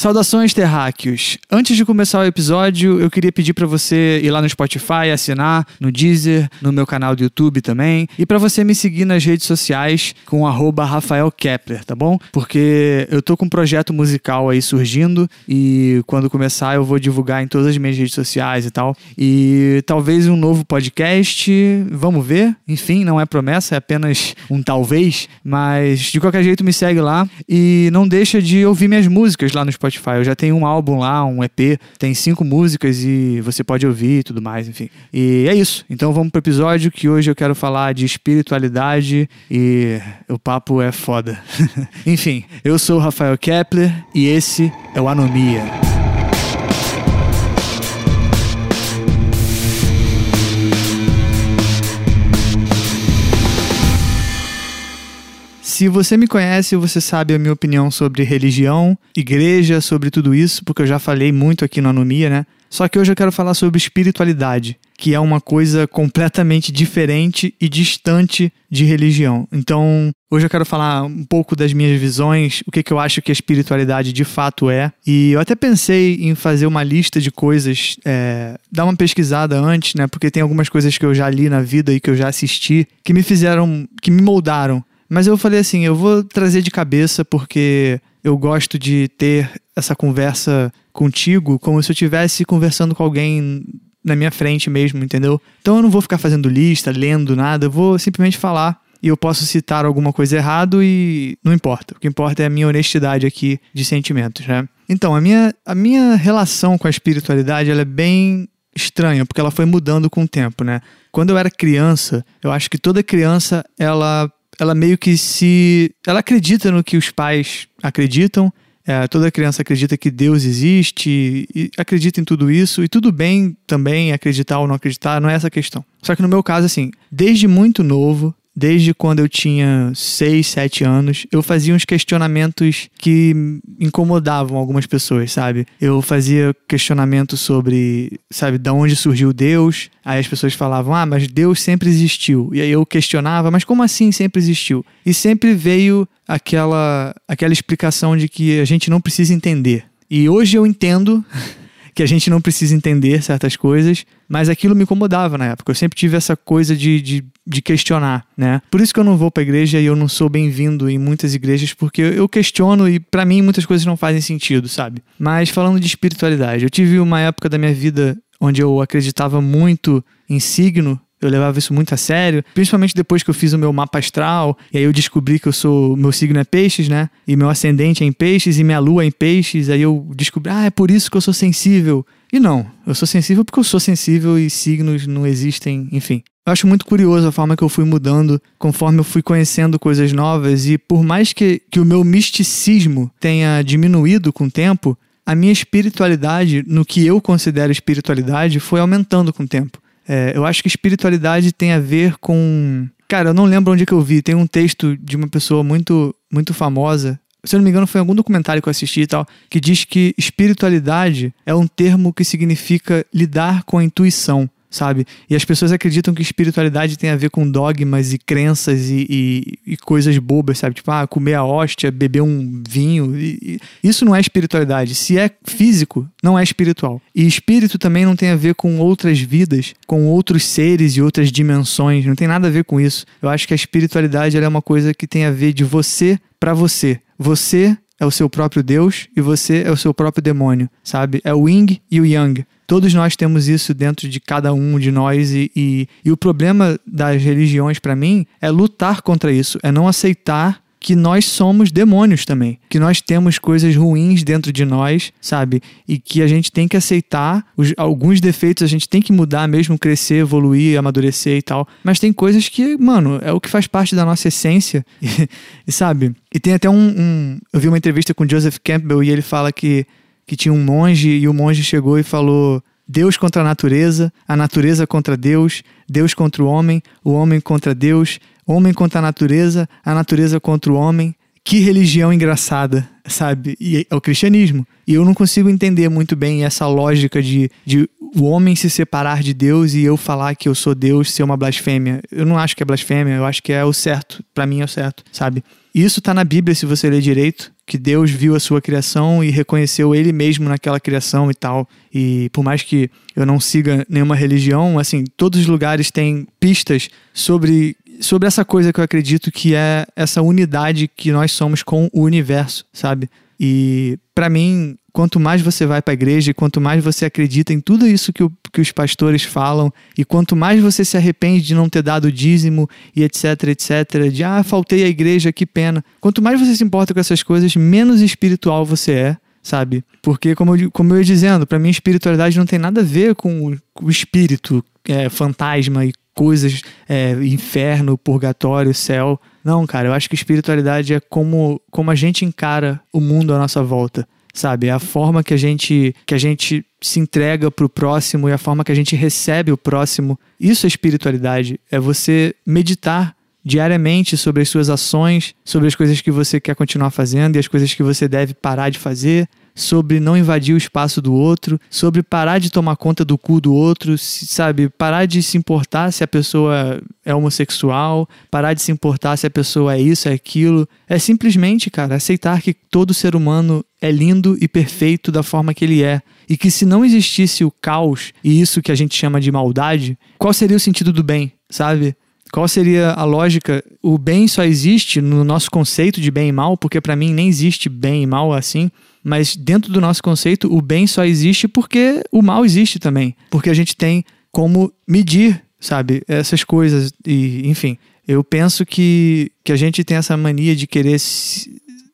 Saudações, terráqueos! Antes de começar o episódio, eu queria pedir para você ir lá no Spotify, assinar, no Deezer, no meu canal do YouTube também, e para você me seguir nas redes sociais com Rafael Kepler, tá bom? Porque eu tô com um projeto musical aí surgindo e quando começar eu vou divulgar em todas as minhas redes sociais e tal. E talvez um novo podcast, vamos ver. Enfim, não é promessa, é apenas um talvez, mas de qualquer jeito me segue lá e não deixa de ouvir minhas músicas lá no Spotify Spotify. Eu já tenho um álbum lá, um EP, tem cinco músicas e você pode ouvir e tudo mais, enfim. E é isso. Então vamos pro episódio que hoje eu quero falar de espiritualidade e o papo é foda. enfim, eu sou o Rafael Kepler e esse é o Anomia. Se você me conhece, você sabe a minha opinião sobre religião, igreja, sobre tudo isso, porque eu já falei muito aqui no Anomia, né? Só que hoje eu quero falar sobre espiritualidade, que é uma coisa completamente diferente e distante de religião. Então, hoje eu quero falar um pouco das minhas visões, o que, que eu acho que a espiritualidade de fato é. E eu até pensei em fazer uma lista de coisas, é, dar uma pesquisada antes, né? Porque tem algumas coisas que eu já li na vida e que eu já assisti que me fizeram, que me moldaram mas eu falei assim, eu vou trazer de cabeça porque eu gosto de ter essa conversa contigo como se eu estivesse conversando com alguém na minha frente mesmo, entendeu? Então eu não vou ficar fazendo lista, lendo nada, eu vou simplesmente falar e eu posso citar alguma coisa errado e não importa. O que importa é a minha honestidade aqui de sentimentos, né? Então, a minha, a minha relação com a espiritualidade ela é bem estranha, porque ela foi mudando com o tempo, né? Quando eu era criança, eu acho que toda criança ela ela meio que se. Ela acredita no que os pais acreditam. É, toda criança acredita que Deus existe e acredita em tudo isso, e tudo bem também acreditar ou não acreditar, não é essa a questão. Só que no meu caso, assim, desde muito novo, desde quando eu tinha 6, 7 anos, eu fazia uns questionamentos que incomodavam algumas pessoas, sabe? Eu fazia questionamentos sobre, sabe, de onde surgiu Deus. Aí as pessoas falavam, ah, mas Deus sempre existiu. E aí eu questionava, mas como assim sempre existiu? E sempre veio aquela, aquela explicação de que a gente não precisa entender. E hoje eu entendo que a gente não precisa entender certas coisas, mas aquilo me incomodava na época. Eu sempre tive essa coisa de, de, de questionar, né? Por isso que eu não vou pra igreja e eu não sou bem-vindo em muitas igrejas, porque eu questiono e para mim muitas coisas não fazem sentido, sabe? Mas falando de espiritualidade, eu tive uma época da minha vida onde eu acreditava muito em signo, eu levava isso muito a sério, principalmente depois que eu fiz o meu mapa astral, e aí eu descobri que eu sou, meu signo é peixes, né? E meu ascendente é em peixes e minha lua é em peixes, aí eu descobri, ah, é por isso que eu sou sensível. E não, eu sou sensível porque eu sou sensível e signos não existem, enfim. Eu acho muito curioso a forma que eu fui mudando conforme eu fui conhecendo coisas novas e por mais que, que o meu misticismo tenha diminuído com o tempo, a minha espiritualidade, no que eu considero espiritualidade, foi aumentando com o tempo. É, eu acho que espiritualidade tem a ver com. Cara, eu não lembro onde que eu vi. Tem um texto de uma pessoa muito, muito famosa. Se eu não me engano, foi em algum documentário que eu assisti e tal, que diz que espiritualidade é um termo que significa lidar com a intuição sabe? E as pessoas acreditam que espiritualidade tem a ver com dogmas e crenças e, e, e coisas bobas, sabe? Tipo, ah, comer a hóstia, beber um vinho. E, isso não é espiritualidade. Se é físico, não é espiritual. E espírito também não tem a ver com outras vidas, com outros seres e outras dimensões. Não tem nada a ver com isso. Eu acho que a espiritualidade é uma coisa que tem a ver de você para você. Você é o seu próprio Deus e você é o seu próprio demônio, sabe? É o yin e o yang. Todos nós temos isso dentro de cada um de nós, e, e, e o problema das religiões, para mim, é lutar contra isso, é não aceitar que nós somos demônios também, que nós temos coisas ruins dentro de nós, sabe? E que a gente tem que aceitar os, alguns defeitos, a gente tem que mudar mesmo, crescer, evoluir, amadurecer e tal. Mas tem coisas que, mano, é o que faz parte da nossa essência, e, e sabe? E tem até um, um, Eu vi uma entrevista com Joseph Campbell e ele fala que que tinha um monge e o monge chegou e falou: Deus contra a natureza, a natureza contra Deus, Deus contra o homem, o homem contra Deus, homem contra a natureza, a natureza contra o homem. Que religião engraçada, sabe? E é o cristianismo. E eu não consigo entender muito bem essa lógica de, de o homem se separar de Deus e eu falar que eu sou Deus ser uma blasfêmia. Eu não acho que é blasfêmia, eu acho que é o certo. Para mim é o certo, sabe? Isso está na Bíblia, se você ler direito, que Deus viu a sua criação e reconheceu ele mesmo naquela criação e tal. E por mais que eu não siga nenhuma religião, assim, todos os lugares têm pistas sobre sobre essa coisa que eu acredito que é essa unidade que nós somos com o universo, sabe? E para mim, quanto mais você vai para a igreja, quanto mais você acredita em tudo isso que, o, que os pastores falam, e quanto mais você se arrepende de não ter dado dízimo e etc, etc, de ah, faltei à igreja, que pena. Quanto mais você se importa com essas coisas, menos espiritual você é sabe? Porque, como eu, como eu ia dizendo, para mim, espiritualidade não tem nada a ver com o, o espírito, é, fantasma e coisas, é, inferno, purgatório, céu. Não, cara, eu acho que espiritualidade é como, como a gente encara o mundo à nossa volta, sabe? É a forma que a gente, que a gente se entrega pro próximo e a forma que a gente recebe o próximo. Isso é espiritualidade. É você meditar diariamente sobre as suas ações, sobre as coisas que você quer continuar fazendo e as coisas que você deve parar de fazer, sobre não invadir o espaço do outro, sobre parar de tomar conta do cu do outro, sabe? Parar de se importar se a pessoa é homossexual, parar de se importar se a pessoa é isso, é aquilo. É simplesmente, cara, aceitar que todo ser humano é lindo e perfeito da forma que ele é. E que se não existisse o caos e isso que a gente chama de maldade, qual seria o sentido do bem, sabe? Qual seria a lógica? O bem só existe no nosso conceito de bem e mal, porque para mim nem existe bem e mal assim. Mas dentro do nosso conceito, o bem só existe porque o mal existe também. Porque a gente tem como medir, sabe, essas coisas. E, enfim, eu penso que, que a gente tem essa mania de querer,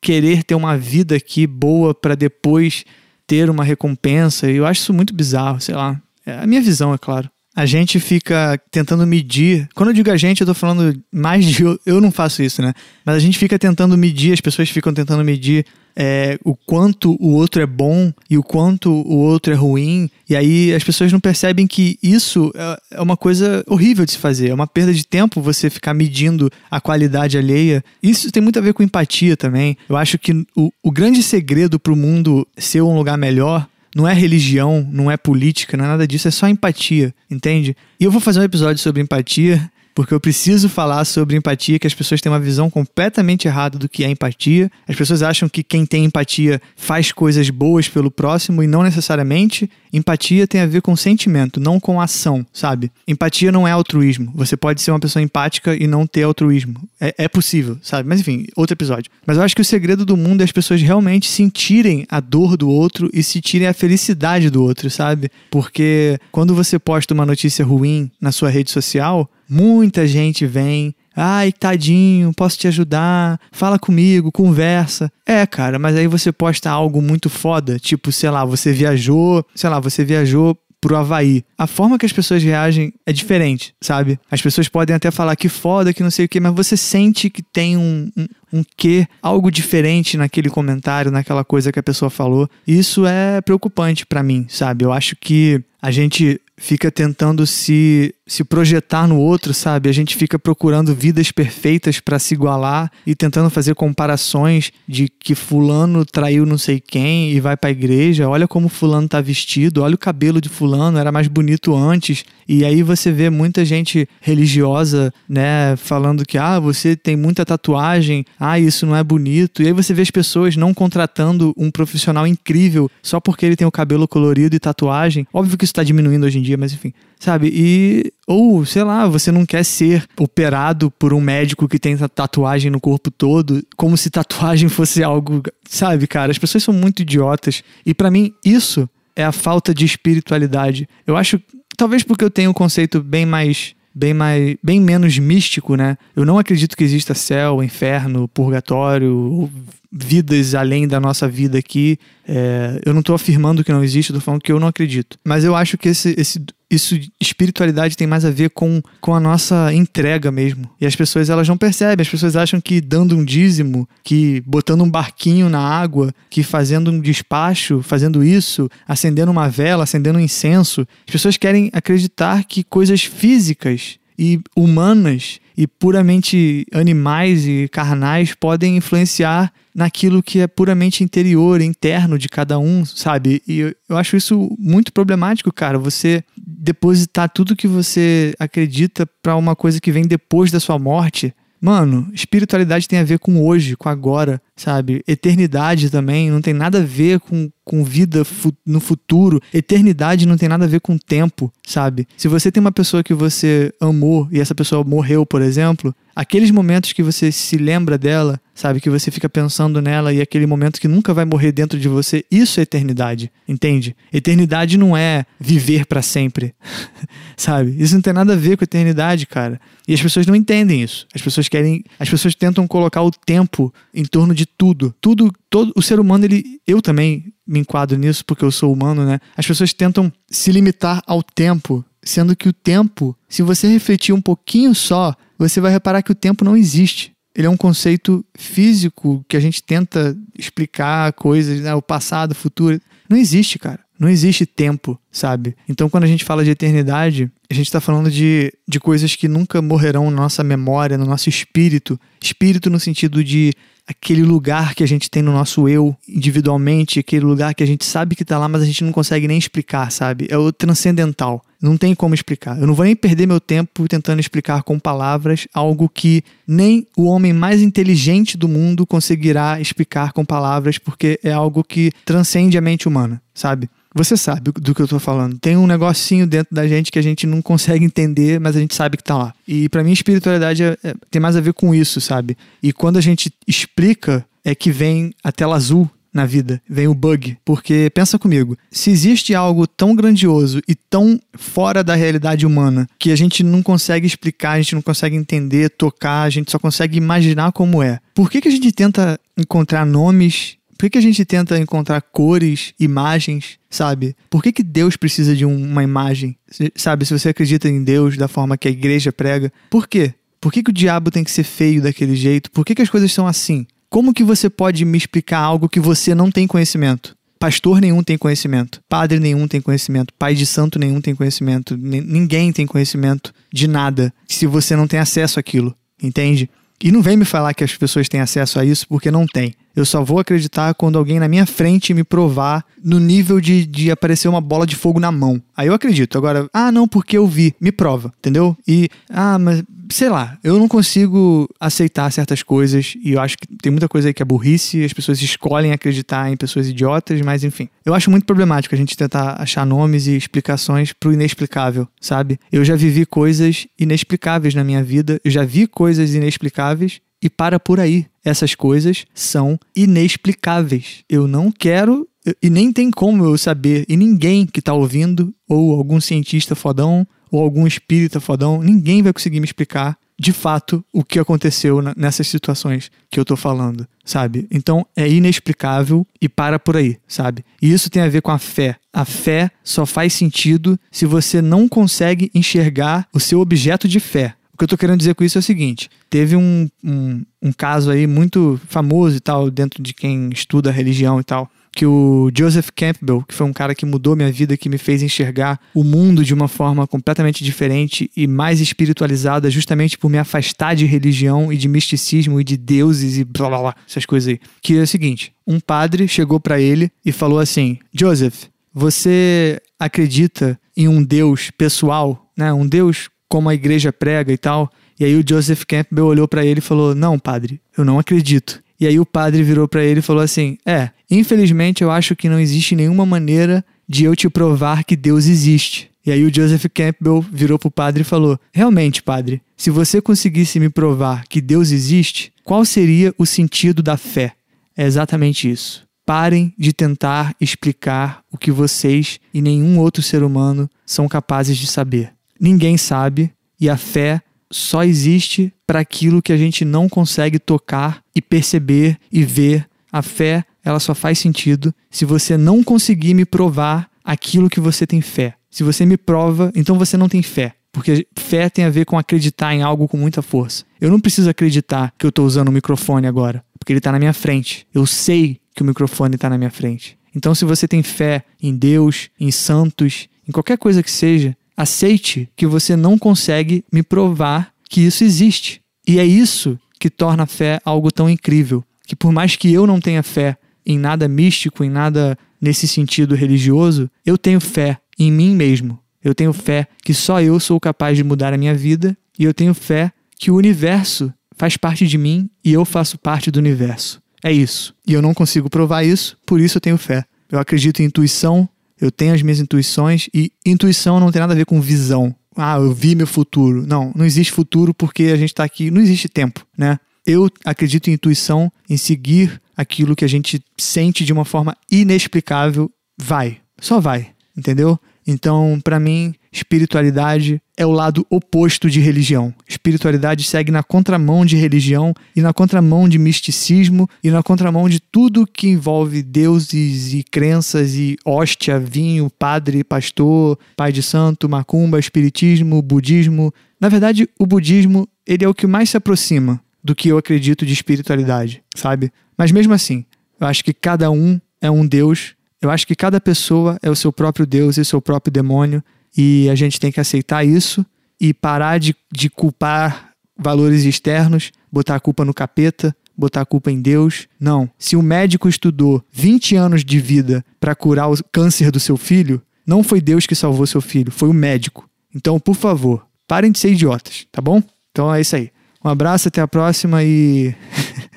querer ter uma vida aqui boa para depois ter uma recompensa. E eu acho isso muito bizarro, sei lá. É a minha visão, é claro a gente fica tentando medir. Quando eu digo a gente, eu tô falando mais de. Eu, não faço isso, né? Mas a gente fica tentando medir, as pessoas ficam tentando medir é, o quanto o outro é bom e o quanto o outro é ruim. E aí as pessoas não percebem que isso é, é uma coisa horrível de se fazer. É uma perda de tempo você ficar medindo a qualidade alheia. Isso tem muito a ver com empatia também. Eu acho que o, o grande segredo para o mundo ser um lugar melhor não é religião, não é política, não é nada disso, é só empatia, entende? E eu vou fazer um episódio sobre empatia porque eu preciso falar sobre empatia, que as pessoas têm uma visão completamente errada do que é empatia. As pessoas acham que quem tem empatia faz coisas boas pelo próximo e não necessariamente. Empatia tem a ver com sentimento, não com ação, sabe? Empatia não é altruísmo. Você pode ser uma pessoa empática e não ter altruísmo. É, é possível, sabe? Mas enfim, outro episódio. Mas eu acho que o segredo do mundo é as pessoas realmente sentirem a dor do outro e sentirem a felicidade do outro, sabe? Porque quando você posta uma notícia ruim na sua rede social, Muita gente vem, ai, tadinho, posso te ajudar, fala comigo, conversa. É, cara, mas aí você posta algo muito foda, tipo, sei lá, você viajou, sei lá, você viajou pro Havaí. A forma que as pessoas reagem é diferente, sabe? As pessoas podem até falar que foda, que não sei o que, mas você sente que tem um, um, um quê, algo diferente naquele comentário, naquela coisa que a pessoa falou. Isso é preocupante para mim, sabe? Eu acho que a gente fica tentando se, se projetar no outro, sabe? A gente fica procurando vidas perfeitas para se igualar e tentando fazer comparações de que fulano traiu não sei quem e vai para a igreja, olha como fulano tá vestido, olha o cabelo de fulano, era mais bonito antes. E aí você vê muita gente religiosa, né, falando que ah, você tem muita tatuagem, ah, isso não é bonito. E aí você vê as pessoas não contratando um profissional incrível só porque ele tem o cabelo colorido e tatuagem. Óbvio que isso está diminuindo hoje em dia, mas enfim, sabe? E ou, sei lá, você não quer ser operado por um médico que tem tatuagem no corpo todo, como se tatuagem fosse algo, sabe, cara? As pessoas são muito idiotas. E para mim isso é a falta de espiritualidade. Eu acho, talvez porque eu tenho um conceito bem mais bem mais bem menos místico, né? Eu não acredito que exista céu, inferno, purgatório, vidas além da nossa vida aqui. É, eu não estou afirmando que não existe, estou falando que eu não acredito. Mas eu acho que esse, esse, isso, espiritualidade tem mais a ver com, com a nossa entrega mesmo. E as pessoas elas não percebem, as pessoas acham que dando um dízimo, que botando um barquinho na água, que fazendo um despacho, fazendo isso, acendendo uma vela, acendendo um incenso, as pessoas querem acreditar que coisas físicas e humanas e puramente animais e carnais podem influenciar naquilo que é puramente interior, interno de cada um, sabe? E eu, acho isso muito problemático, cara. Você depositar tudo que você acredita para uma coisa que vem depois da sua morte, Mano, espiritualidade tem a ver com hoje, com agora, sabe? Eternidade também não tem nada a ver com, com vida fu no futuro. Eternidade não tem nada a ver com tempo, sabe? Se você tem uma pessoa que você amou e essa pessoa morreu, por exemplo, aqueles momentos que você se lembra dela, sabe? Que você fica pensando nela e aquele momento que nunca vai morrer dentro de você, isso é eternidade, entende? Eternidade não é viver para sempre, sabe? Isso não tem nada a ver com eternidade, cara. E as pessoas não entendem isso. As pessoas querem, as pessoas tentam colocar o tempo em torno de tudo. Tudo, todo o ser humano, ele, eu também me enquadro nisso porque eu sou humano, né? As pessoas tentam se limitar ao tempo, sendo que o tempo, se você refletir um pouquinho só, você vai reparar que o tempo não existe. Ele é um conceito físico que a gente tenta explicar coisas, né? o passado, o futuro. Não existe, cara. Não existe tempo, sabe? Então, quando a gente fala de eternidade, a gente está falando de, de coisas que nunca morrerão na nossa memória, no nosso espírito. Espírito no sentido de aquele lugar que a gente tem no nosso eu individualmente, aquele lugar que a gente sabe que está lá, mas a gente não consegue nem explicar, sabe? É o transcendental. Não tem como explicar. Eu não vou nem perder meu tempo tentando explicar com palavras algo que nem o homem mais inteligente do mundo conseguirá explicar com palavras, porque é algo que transcende a mente humana, sabe? Você sabe do que eu tô falando. Tem um negocinho dentro da gente que a gente não consegue entender, mas a gente sabe que tá lá. E para mim, espiritualidade é, é, tem mais a ver com isso, sabe? E quando a gente explica, é que vem a tela azul na vida, vem o bug. Porque pensa comigo, se existe algo tão grandioso e tão fora da realidade humana que a gente não consegue explicar, a gente não consegue entender, tocar, a gente só consegue imaginar como é. Por que, que a gente tenta encontrar nomes por que, que a gente tenta encontrar cores, imagens, sabe? Por que, que Deus precisa de um, uma imagem? Sabe, se você acredita em Deus da forma que a igreja prega, por quê? Por que, que o diabo tem que ser feio daquele jeito? Por que, que as coisas são assim? Como que você pode me explicar algo que você não tem conhecimento? Pastor nenhum tem conhecimento, padre nenhum tem conhecimento, pai de santo nenhum tem conhecimento, ninguém tem conhecimento de nada se você não tem acesso àquilo, entende? E não vem me falar que as pessoas têm acesso a isso porque não tem. Eu só vou acreditar quando alguém na minha frente me provar no nível de, de aparecer uma bola de fogo na mão. Aí eu acredito. Agora, ah, não, porque eu vi. Me prova, entendeu? E, ah, mas sei lá, eu não consigo aceitar certas coisas e eu acho que tem muita coisa aí que é burrice, as pessoas escolhem acreditar em pessoas idiotas, mas enfim. Eu acho muito problemático a gente tentar achar nomes e explicações pro inexplicável, sabe? Eu já vivi coisas inexplicáveis na minha vida, eu já vi coisas inexplicáveis e para por aí. Essas coisas são inexplicáveis. Eu não quero e nem tem como eu saber, e ninguém que está ouvindo, ou algum cientista fodão, ou algum espírita fodão, ninguém vai conseguir me explicar de fato o que aconteceu nessas situações que eu tô falando, sabe? Então é inexplicável e para por aí, sabe? E isso tem a ver com a fé. A fé só faz sentido se você não consegue enxergar o seu objeto de fé. O que eu tô querendo dizer com isso é o seguinte: teve um, um, um caso aí muito famoso e tal, dentro de quem estuda religião e tal, que o Joseph Campbell, que foi um cara que mudou minha vida, que me fez enxergar o mundo de uma forma completamente diferente e mais espiritualizada, justamente por me afastar de religião e de misticismo e de deuses e blá blá blá, essas coisas aí. Que é o seguinte: um padre chegou para ele e falou assim: Joseph, você acredita em um Deus pessoal, né? Um Deus como a igreja prega e tal. E aí o Joseph Campbell olhou para ele e falou: Não, padre, eu não acredito. E aí o padre virou para ele e falou assim: É, infelizmente eu acho que não existe nenhuma maneira de eu te provar que Deus existe. E aí o Joseph Campbell virou pro padre e falou: Realmente, padre, se você conseguisse me provar que Deus existe, qual seria o sentido da fé? É exatamente isso. Parem de tentar explicar o que vocês e nenhum outro ser humano são capazes de saber ninguém sabe e a fé só existe para aquilo que a gente não consegue tocar e perceber e ver. A fé, ela só faz sentido se você não conseguir me provar aquilo que você tem fé. Se você me prova, então você não tem fé. Porque fé tem a ver com acreditar em algo com muita força. Eu não preciso acreditar que eu estou usando o microfone agora, porque ele está na minha frente. Eu sei que o microfone está na minha frente. Então, se você tem fé em Deus, em santos, em qualquer coisa que seja, Aceite que você não consegue me provar que isso existe. E é isso que torna a fé algo tão incrível. Que por mais que eu não tenha fé em nada místico, em nada nesse sentido religioso, eu tenho fé em mim mesmo. Eu tenho fé que só eu sou capaz de mudar a minha vida e eu tenho fé que o universo faz parte de mim e eu faço parte do universo. É isso. E eu não consigo provar isso, por isso eu tenho fé. Eu acredito em intuição, eu tenho as minhas intuições e intuição não tem nada a ver com visão. Ah, eu vi meu futuro. Não, não existe futuro porque a gente está aqui, não existe tempo, né? Eu acredito em intuição, em seguir aquilo que a gente sente de uma forma inexplicável. Vai, só vai, entendeu? Então, para mim, espiritualidade é o lado oposto de religião. Espiritualidade segue na contramão de religião e na contramão de misticismo e na contramão de tudo que envolve deuses e crenças e hóstia, vinho, padre, pastor, pai de santo, macumba, espiritismo, budismo. Na verdade, o budismo, ele é o que mais se aproxima do que eu acredito de espiritualidade, sabe? Mas mesmo assim, eu acho que cada um é um deus eu acho que cada pessoa é o seu próprio Deus e o seu próprio demônio, e a gente tem que aceitar isso e parar de, de culpar valores externos, botar a culpa no capeta, botar a culpa em Deus. Não. Se o médico estudou 20 anos de vida para curar o câncer do seu filho, não foi Deus que salvou seu filho, foi o médico. Então, por favor, parem de ser idiotas, tá bom? Então é isso aí. Um abraço, até a próxima e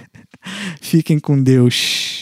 fiquem com Deus.